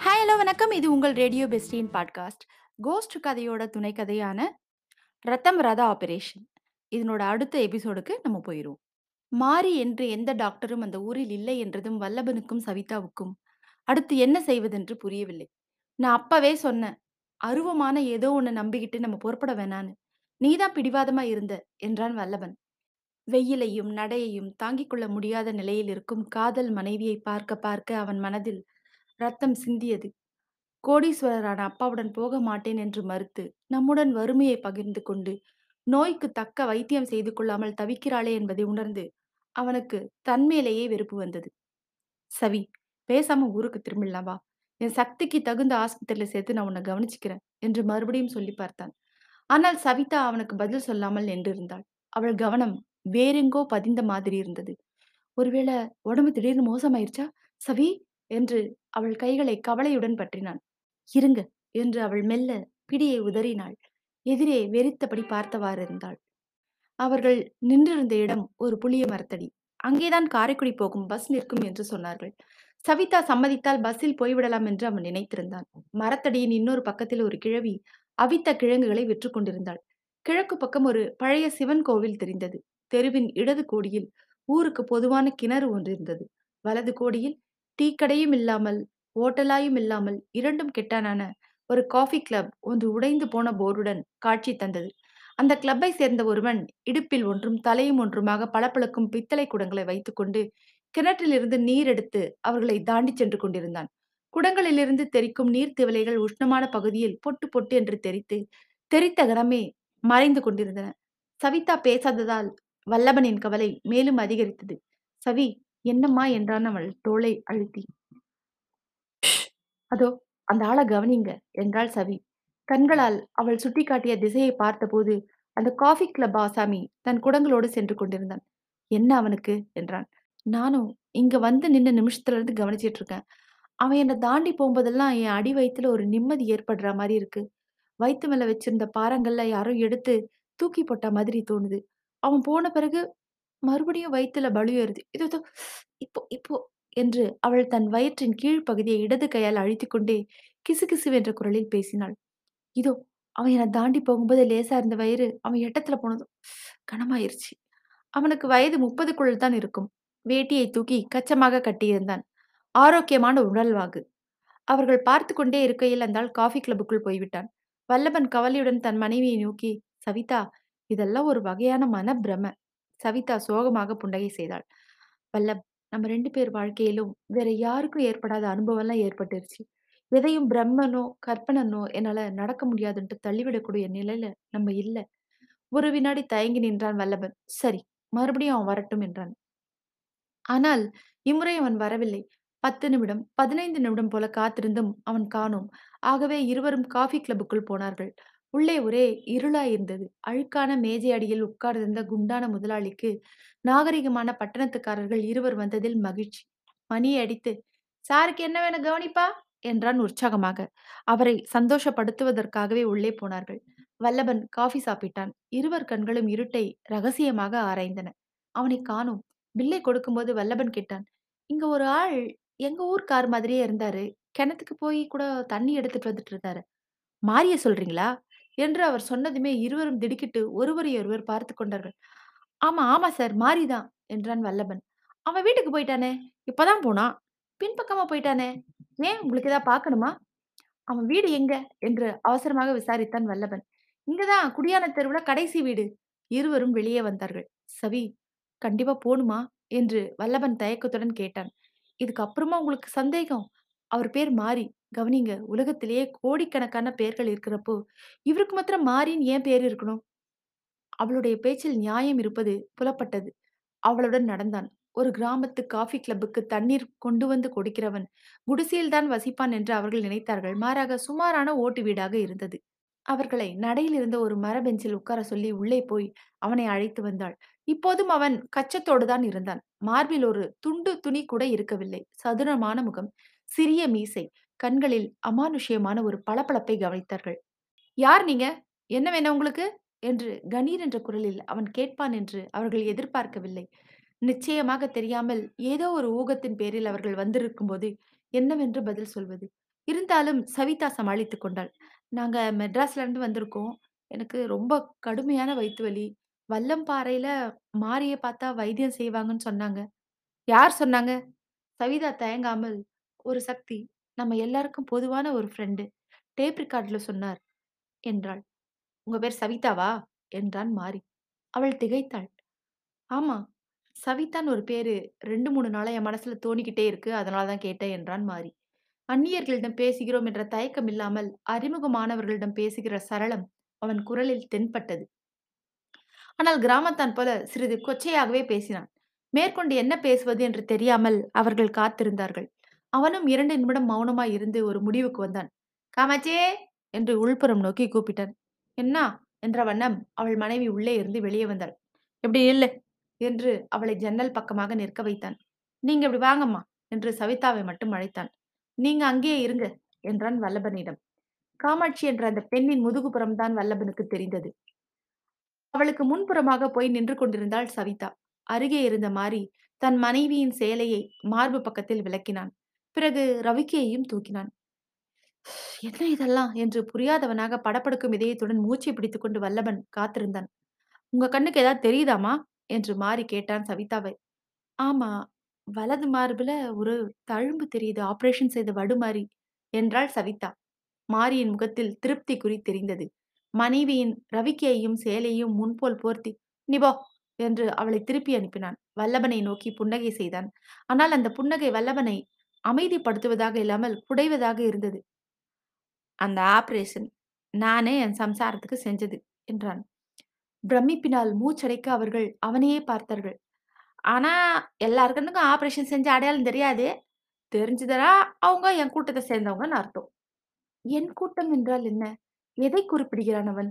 Hi hello வணக்கம். இது உங்கள் ரேடியோ பெஸ்டின் பாட்காஸ்ட். கோஸ்ட் கதையோட துணை கதையான ரத்தம் ரத ஆபரேஷன் இதனோட அடுத்த எபிசோடுக்கு நம்ம போயிடுவோம் மாறி என்று எந்த டாக்டரும் அந்த ஊரில் இல்லை என்றதும் வல்லபனுக்கும் சவிதாவுக்கும் அடுத்து என்ன செய்வதென்று புரியவில்லை. நான் அப்பவே சொன்னேன் அருவமான ஏதோ ஒன்று நம்பிக்கிட்டு நம்ம புறப்பட வேணான்னு. நீதான் பிடிவாதமா இருந்த என்றான் வல்லபன். வெயிலையும் நடையையும் தாங்கிக் கொள்ள முடியாத நிலையில் இருக்கும் காதல் மனைவியை பார்க்க பார்க்க அவன் மனதில் ரத்தம் சிந்தியது. கோடீஸ்வரரான அப்பாவுடன் போக மாட்டேன் என்று மறுத்து நம்முடன் வறுமையை பகிர்ந்து கொண்டு நோய்க்கு தக்க வைத்தியம் செய்து கொள்ளாமல் தவிக்கிறாளே என்பதை உணர்ந்து அவனுக்கு தன்மேலேயே வெறுப்பு வந்தது. சவி பேசாம ஊருக்கு திரும்பிடலாம் வா. என் சக்திக்கு தகுந்த ஆஸ்பத்திரியில சேர்த்து நான் உன்னை கவனிச்சுக்கிறேன் என்று மறுபடியும் சொல்லி பார்த்தான். ஆனால் சவிதா அவனுக்கு பதில் சொல்லாமல் நின்றிருந்தாள். அவள் கவனம் வேறெங்கோ பதிந்த மாதிரி இருந்தது. ஒருவேளை உடம்பு திடீர்னு மோசமாயிருச்சா? சவி என்று அவள் கைகளை கவலையுடன் பற்றினான் இருங்க என்று அவள் மெல்ல பிடியை உதறினாள். எதிரே வெறித்தபடி பார்த்தவாறு இருந்தாள். அவர்கள் நின்றிருந்த இடம் ஒரு புளிய மரத்தடி. அங்கேதான் காரைக்குடி போகும் பஸ் நிற்கும் என்று சொன்னார்கள். சவிதா சம்மதித்தால் பஸ்ஸில் போய்விடலாம் என்று அவன் நினைத்திருந்தான். மரத்தடியின் இன்னொரு பக்கத்தில் ஒரு கிழவி அவித்த கிழங்குகளை விற்று கொண்டிருந்தாள். கிழக்கு பக்கம் ஒரு பழைய சிவன் கோவில் தெரிந்தது. தெருவின் இடது கோடியில் ஊருக்கு பொதுவான கிணறு ஒன்று இருந்தது. வலது கோடியில் டீ கடையும் இல்லாமல் ஓட்டலாயும் இல்லாமல் இரண்டும் கெட்டானான ஒரு காஃபி கிளப் ஒன்று உடைந்து போன போருடன் காட்சி தந்தது. அந்த கிளப்பை சேர்ந்த ஒருவன் இடுப்பில் ஒன்றும் தலையும் ஒன்றுமாக பளபளக்கும் பித்தளை குடங்களை வைத்துக்கொண்டு கிணற்றிலிருந்து நீர் எடுத்து அவர்களை தாண்டி சென்று கொண்டிருந்தான். குடங்களிலிருந்து தெறிக்கும் நீர் திவலைகள் உஷ்ணமான பகுதியில் பொட்டு பொட்டு என்று தெரித்து தெரித்த கனமே மறைந்து கொண்டிருந்தன. சவிதா பேசாததால் வல்லபனின் கவலை மேலும் அதிகரித்தது. சவி என்னம்மா என்றான் அவள் தோளை அழுத்தி. அதோ அந்த ஆளை கவனிங்க என்றாள் சவி. கண்களால் அவள் சுட்டிக்காட்டிய திசையை பார்த்தபோது அந்த காஃபி கிளப் ஆசாமி தன் குடங்களோடு சென்று கொண்டிருந்தான். என்ன அவனுக்கு? என்றான். நானும் இங்க வந்து நின்ன நிமிஷத்துல இருந்து கவனிச்சிட்டு இருக்கேன் அவன் என்னை தாண்டி போகும்போதெல்லாம் என் அடி வயித்துல ஒரு நிம்மதி ஏற்படுற மாதிரி இருக்கு. வயித்து மேல வச்சிருந்த பாறங்கள்ல யாரோ எடுத்து தூக்கி போட்ட மாதிரி தோணுது. அவன் போன பிறகு மறுபடியும் வயித்துல பலு ஏறுது. இதோ இதோ, இப்போ இப்போ என்று அவள் தன் வயிற்றின் கீழ் பகுதியை இடது கையால் அழுத்திக்கொண்டே கிசுகிசுவென்ற குரலில் பேசினாள். இதோ அவன் என்னை தாண்டி போகும்போது லேசா இருந்த வயிறு அவன் எட்டத்துல போனதும் கனமாயிருச்சு. அவனுக்கு வயது முப்பதுக்குள் தான் இருக்கும். வேட்டியை தூக்கி கச்சமாக கட்டியிருந்தான். ஆரோக்கியமான உடல்வாகு. அவர்கள் பார்த்து கொண்டே இருக்கையில் அந்த ஆள் காஃபி கிளப்புக்குள் போய்விட்டான். வல்லபன் கவலையுடன் தன் மனைவியை நோக்கி சவிதா இதெல்லாம் ஒரு வகையான மனப்பிரம. சவிதா சோகமாக புண்டகை செய்தாள். வல்லப் நம்ம ரெண்டு பேர் வாழ்க்கையிலும் வேற யாருக்கும் ஏற்படாத அனுபவம்லாம் ஏற்பட்டுருச்சு. எதையும் பிரம்மனோ கற்பனனோ என்னால நடக்க முடியாதுன்ட்டு தள்ளிவிடக்கூடிய நிலையில நம்ம இல்ல. ஒரு வினாடி தயங்கி நின்றான் வல்லபன். சரி மறுபடியும் அவன் வரட்டும் என்றான். ஆனால் இம்முறை அவன் வரவில்லை. பத்து நிமிடம் பதினைந்து நிமிடம் போல காத்திருந்தும் அவன் காணோம். ஆகவே இருவரும் காஃபி கிளப்புக்குள் போனார்கள். உள்ளே ஒரே இருளாய் இருந்தது அழுக்கான மேஜை அடியில் உட்கார்ந்திருந்த குண்டான முதலாளிக்கு நாகரிகமான பட்டணத்துக்காரர்கள் இருவர் வந்ததில் மகிழ்ச்சி. மணியை அடித்து சாருக்கு என்ன வேணும் கவனிப்பா? என்றான் உற்சாகமாக. அவரை சந்தோஷப்படுத்துவதற்காகவே உள்ளே போனார்கள். வல்லபன் காஃபி சாப்பிட்டான். இருவர் கண்களும் இருட்டை ரகசியமாக ஆராய்ந்தன. அவனை காணோம். பில்லை கொடுக்கும்போது வல்லபன் கேட்டான் இங்க ஒரு ஆள் எங்க ஊர்க்கார் மாதிரியே இருந்தாரு. கிணத்துக்கு போய் கூட தண்ணி எடுத்துட்டு வந்துட்டு இருந்தாரு மாரிய சொல்றீங்களா? என்று அவர் சொன்னதுமே இருவரும் திடுக்கிட்டு ஒருவரை ஒருவர் பார்த்து கொண்டார்கள். ஆமா ஆமா சார் மாரிதான் என்றான் வல்லபன். அவன் வீட்டுக்கு போயிட்டானே இப்பதான் போனான் பின்பக்கமா போயிட்டானே ஏன் உங்களுக்கு ஏதாவது பார்க்கணுமா? அவன் வீடு எங்க? என்று அவசரமாக விசாரித்தான் வல்லபன். இங்கதான் குடியான தெருவுல கடைசி வீடு. இருவரும் வெளியே வந்தார்கள். சவி கண்டிப்பா போணுமா? என்று வல்லபன் தயக்கத்துடன் கேட்டான். இதுக்கு அப்புறமா உங்களுக்கு சந்தேகம்? அவர் பேர் மாரி. கவனிங்க. உலகத்திலேயே கோடிக்கணக்கான பேர்கள் இருக்கிறப்போ இவருக்கு மாத்திரம் மாரின்னு ஏன் பேர் இருக்கணும்? அவளுடைய பேச்சில் நியாயம் இருப்பது புலப்பட்டது. அவளுடன் நடந்தான். ஒரு கிராமத்து காஃபி கிளப்புக்கு தண்ணீர் கொண்டு வந்து கொடுக்கிறவன் குடிசையில் தான் வசிப்பான் என்று அவர்கள் நினைத்தார்கள். மாறாக சுமாரான ஓட்டு வீடாக இருந்தது. அவர்களை நடையில் இருந்த ஒரு மர பெஞ்சில் உட்கார சொல்லி உள்ளே போய் அவனை அழைத்து வந்தாள். இப்போதும் அவன் கச்சத்தோடு தான் இருந்தான். மார்பில் ஒரு துண்டு துணி கூட இருக்கவில்லை. சதுரமான முகம் சிறிய மீசை கண்களில் அமானுஷ்யமான ஒரு பளபளப்பை கவனித்தார்கள் யார் நீங்க என்ன வேணும் உங்களுக்கு என்று கணீர் என்ற குரலில் அவன் கேட்பான் என்று அவர்கள் எதிர்பார்க்கவில்லை நிச்சயமாக தெரியாமல் ஏதோ ஒரு ஊகத்தின் பேரில் அவர்கள் வந்திருக்கும் போது என்னவென்று பதில் சொல்வது இருந்தாலும் சவிதா சமாளித்துக் கொண்டாள். "நாங்க மெட்ராஸ்ல இருந்து வந்திருக்கோம். எனக்கு ரொம்ப கடுமையான வயிற்று வலி. வல்லம்பாறையில மாரியை பார்த்தா வைத்தியம் செய்வாங்கன்னு சொன்னாங்க." "யார் சொன்னாங்க?" சவிதா தயங்காமல், "ஒரு சக்தி. நம்ம எல்லாருக்கும் பொதுவான ஒரு ஃப்ரெண்டு. டேப் ரெக்கார்ட்ல சொன்னார்." என்றாள். "உங்க பேர் சவிதாவா?" என்றான் மாறி அவள் திகைத்தாள். "ஆமா. சவிதான்னு ஒரு பேரு 2, 3 நாளா என் மனசுல தோணிக்கிட்டே இருக்கு. அதனால தான் கேட்டேன்." என்றான் மாறி அந்நியர்களிடம் பேசுகிறோம் என்ற தயக்கம் இல்லாமல் அறிமுகமானவர்களிடம் பேசுகிற சரளம் அவன் குரலில் தென்பட்டது. ஆனால் கிராமத்தான் போல சிறிது கொச்சையாகவே பேசினான். மேற்கொண்டு என்ன பேசுவது என்று தெரியாமல் அவர்கள் காத்திருந்தார்கள். அவனும் இரண்டு நிமிடம் மௌனமாய் இருந்து ஒரு முடிவுக்கு வந்தான். காமாச்சே என்று உள்புறம் நோக்கி கூப்பிட்டான். என்ன என்ற வண்ணம் அவள் மனைவி உள்ளே இருந்து வெளியே வந்தாள். எப்படி இல்லை என்று அவளை ஜன்னல் பக்கமாக நிற்க வைத்தான். "நீங்க இப்படி வாங்கம்மா" என்று சவிதாவை மட்டும் அழைத்தான். "நீங்க அங்கேயே இருங்க" என்றான் வல்லபனிடம். காமாட்சி என்ற அந்த பெண்ணின் முதுகுப்புறம்தான் வல்லபனுக்கு தெரிந்தது. அவளுக்கு முன்புறமாக போய் நின்று கொண்டிருந்தாள் சவிதா. அருகே இருந்த மாறி தன் மனைவியின் சேலையை மார்பு பக்கத்தில் விலக்கினான். பிறகு ரவிக்கையையும் தூக்கினான். என்ன இதெல்லாம் என்று புரியாதவனாக படபடக்கும் இதயத்துடன் மூச்சை பிடித்துக்கொண்டு வல்லபன் காத்திருந்தான். உங்க கண்ணுக்கு ஏதாவது தெரியுதாமா என்று மாறி கேட்டான் சவிதாவை. ஆமா. வலது மார்புல ஒரு தழும்பு தெரியுது. ஆபரேஷன் செய்த வடுமாறி என்றாள் சவிதா. மாரியின் முகத்தில் திருப்தி குறி தெரிந்தது. மனைவியின் ரவிக்கையையும் சேலையும் முன்போல் போர்த்தி, நிபோ என்று அவளை திருப்பி அனுப்பினான். வல்லபனை நோக்கி புன்னகை செய்தான். ஆனால் அந்த புன்னகை வல்லபனை அமைதிப்படுத்துவதாக இல்லாமல் குடைவதாக இருந்தது. "அந்த ஆப்ரேஷன் நானே என் சம்சாரத்துக்கு செஞ்சது" என்றான். பிரமிப்பினால் மூச்சடைக்க அவர்கள் அவனையே பார்த்தார்கள். "ஆனா எல்லார் கண்ணுக்கும் செஞ்ச அடையாளம் தெரியாது. தெரிஞ்சதுனா அவங்க என் கூட்டத்த சேர்ந்தவங்கன்னு அர்த்தம்." என் கூட்டம் என்றால் என்ன? எதை குறிப்பிடுகிறான் அவன்?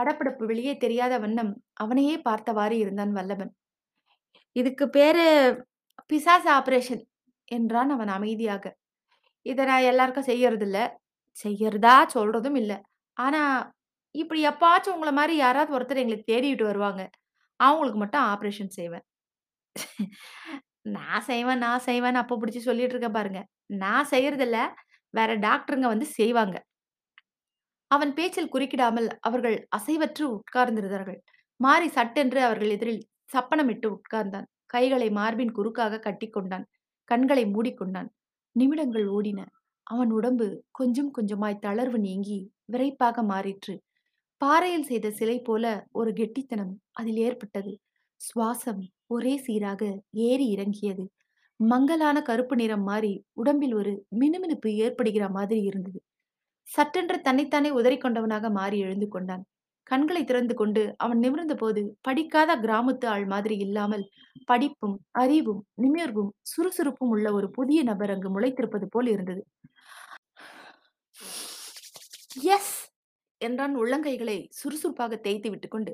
படபடப்பு வெளியே தெரியாத வண்ணம் அவனையே பார்த்தவாறு இருந்தான் வல்லவன் "இதுக்கு பேரு பிசாசு ஆபரேஷன்" என்றான் அவன் அமைதியாக. "இத நான் எல்லாருக்கும் செய்யறதில்ல. செய்யறதா சொல்றதும் இல்ல. ஆனா இப்படி எப்பாச்சும் உங்கள மாரி யாராவது ஒருத்தர் எங்கள தேடிட்டு வருவாங்க. அவங்களுக்கு மட்டும் ஆப்ரேஷன் செய்வேன்." நான் செய்வேன், நான் செய்வேன்னு அப்ப புடிச்சு சொல்லிட்டு இருக்கேன் பாருங்க. நான் செய்யறதில்ல. வேற டாக்டருங்க வந்து செய்வாங்க. அவன் பேச்சில் குறுக்கிடாமல் அவர்கள் அசைவற்று உட்கார்ந்திருந்தார்கள். மாரி சட்டென்று அவர்கள் எதிரில் சப்பனமிட்டு உட்கார்ந்தான். கைகளை மார்பின் குறுக்காக கட்டிக்கொண்டான். கண்களை மூடிக்கொண்டான். நிமிடங்கள் ஓடின. அவன் உடம்பு கொஞ்சம் கொஞ்சமாய் தளர்வு நீங்கி விறைப்பாக மாறிற்று. பாறையில் செய்த சிலை போல ஒரு கெட்டித்தனம் அதில் ஏற்பட்டது. சுவாசம் ஒரே சீராக ஏறி இறங்கியது. மங்கலான கருப்பு நிறம் மாறி உடம்பில் ஒரு மினுமினுப்பு ஏற்படுகிற மாதிரி இருந்தது. சட்டென்று தன்னைத்தானே உதறிக்கொண்டவனாக மாறி எழுந்து கொண்டான். கண்களை திறந்து கொண்டு அவன் நிமிர்ந்தபோது படிக்காத கிராமத்து ஆள் மாதிரி இல்லாமல் படிப்பும், அறிவும், நிமிர்வும், சுறுசுறுப்பும் உள்ள ஒரு புதிய நபர் அங்கு முளைத்திருப்பது போல் இருந்தது. எஸ் என்றான் உள்ளங்கைகளை சுறுசுறுப்பாக தேய்த்து விட்டுக்கொண்டு.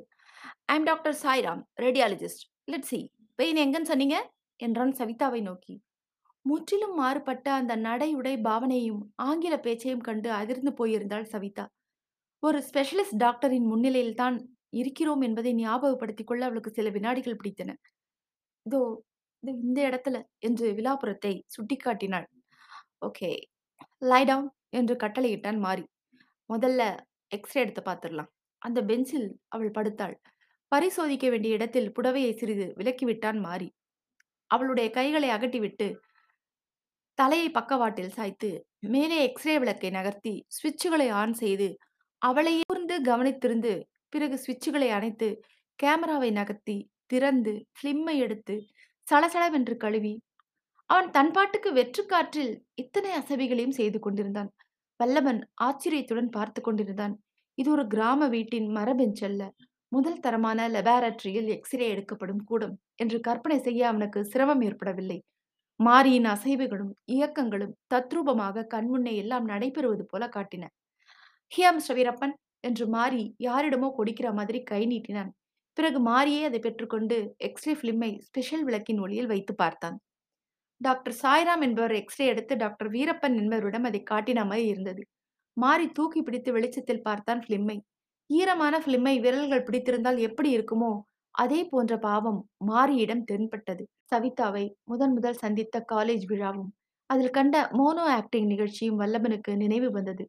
I doctor Sairam, radiologist. Let see pain எங்கன்னு சொன்னீங்க? என்றான் சவிதாவை நோக்கி. முற்றிலும் மாறுபட்ட அந்த நடை, உடை, பாவனையும் ஆங்கில பேச்சையும் கண்டு அதிர்ந்து போயிருந்தாள் சவிதா. ஒரு ஸ்பெஷலிஸ்ட் டாக்டரின் முன்னிலையில் தான் இருக்கிறோம் என்பதை ஞாபகப்படுத்திக் கொள்ள அவளுக்கு சில வினாடிகள் பிடித்தன. இதோ இதோ இந்த இடத்துல என்று விழாபுரத்தை சுட்டிக்காட்டினாள். ஓகே லை டவுன் என்று கட்டளையிட்டான் மாரி. முதல்ல எக்ஸ்ரே எடுத்து பார்த்துடலாம். அந்த பெஞ்சில் அவள் படுத்தாள். பரிசோதிக்க வேண்டிய இடத்தில் புடவையை சிறிது விலக்கிவிட்டான் மாரி. அவளுடைய கைகளை அகட்டிவிட்டு தலையை பக்கவாட்டில் சாய்த்து மேலே எக்ஸ்ரே விளக்கை நகர்த்தி சுவிட்சுகளை ஆன் செய்து அவளையே கூர்ந்து கவனித்திருந்து பிறகு சுவிட்சுகளை அணைத்து கேமராவை நகர்த்தி திறந்து ஃபிலிம்மை எடுத்து சலசலவென்று கழுவி அவன் தன் பாட்டுக்கு வெற்றுக்காற்றில் இத்தனை அசைவுகளையும் செய்து கொண்டிருந்தான். வல்லவன் ஆச்சரியத்துடன் பார்த்து கொண்டிருந்தான். இது ஒரு கிராம வீட்டின் மரபெஞ்ச் அல்ல. முதல் தரமான லெபாரட்டரியில் எக்ஸ்ரே எடுக்கப்படும் கூடம் என்று கற்பனை செய்ய அவனுக்கு சிரமம் ஏற்படவில்லை. மாரியின் அசைவுகளும் இயக்கங்களும் தத்ரூபமாக கண்முன்னே எல்லாம் நடைபெறுவது போல காட்டின. "ஹியா மிஸ்டர் வீரப்பன்" என்று மாறி யாரிடமோ கொடுக்கிற மாதிரி கை நீட்டினான். பிறகு மாரியே அதை பெற்றுக்கொண்டு எக்ஸ்ரே பிலிம்மை ஸ்பெஷல் விளக்கின் ஒளியில் வைத்து பார்த்தான். டாக்டர் சாய்ராம் என்பவர் எக்ஸ்ரே எடுத்து டாக்டர் வீரப்பன் என்பவரிடம் அதை காட்டின மாதிரி இருந்தது. மாறி தூக்கி பிடித்து வெளிச்சத்தில் பார்த்தான் பிலிம்மை. ஈரமான பிலிம்மை விரல்கள் பிடித்திருந்தால் எப்படி இருக்குமோ அதே போன்ற பாவம் மாரியிடம் தென்பட்டது. சவிதாவை முதன் முதல் சந்தித்த காலேஜ் விழாவும் அதில் கண்ட மோனோ ஆக்டிங் நிகழ்ச்சியும் வல்லபனுக்கு நினைவு வந்தது.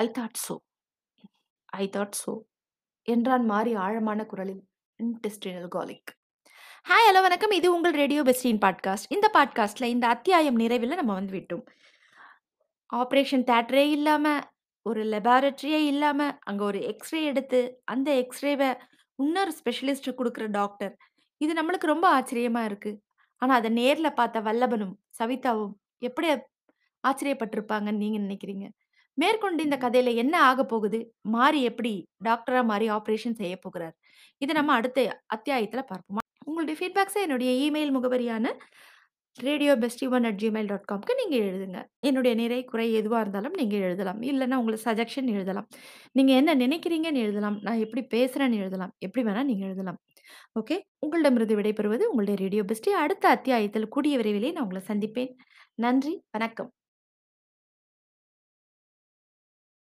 I thought so I thought so என்றான் மாறி ஆழமான குரலில். இன்டெஸ்டினல் காலிக். ஹாய் ஹலோ வணக்கம். இது உங்கள் ரேடியோ பெஸ்டின் பாட்காஸ்ட். இந்த பாட்காஸ்ட்டில் இந்த அத்தியாயம் நிறைவில் நம்ம வந்து விட்டோம். ஆப்ரேஷன் தேட்டரே இல்லாமல் ஒரு லெபார்டரியே இல்லாமல் அங்கே ஒரு எக்ஸ்ரே எடுத்து, அந்த எக்ஸ்ரேவை இன்னொரு ஸ்பெஷலிஸ்ட்டு கொடுக்குற டாக்டர். இது நம்மளுக்கு ரொம்ப ஆச்சரியமாக இருக்குது ஆனால் அதை நேரில் பார்த்த வல்லபனும், சவிதாவும் எப்படி ஆச்சரியப்பட்டிருப்பாங்கன்னு நீங்கள் நினைக்கிறீங்க? மேற்கொண்டு இந்த கதையில என்ன ஆகப்போகுது? மாறி எப்படி டாக்டரா மாறி ஆப்ரேஷன் செய்யப் போகிறார்? இத நம்ம அடுத்த அத்தியாயத்துல பார்ப்போம். உங்களுடைய ஃபீட்பேக்ஸ என்னுடைய இமெயில் முகவரியான radiobestie1@gmail.comக்கு நீங்க எழுதுங்க. என்னுடைய நிறை, குறை எதுவா இருந்தாலும் நீங்க எழுதலாம். இல்லன்னா உங்களுக்கு சஜெக்ஷன் எழுதலாம். நீங்க என்ன நினைக்கிறீங்கன்னு எழுதலாம். நான் எப்படி பேசுறேன்னு எழுதலாம். எப்படி வேணா நீங்க எழுதலாம். ஓகே. உங்களிடமிருந்து விடைபெறுவது உங்களுடைய ரேடியோ பெஸ்டி. அடுத்த அத்தியாயத்தில் கூடிய விரைவிலே நான் உங்கள சந்திப்பேன். நன்றி. வணக்கம்.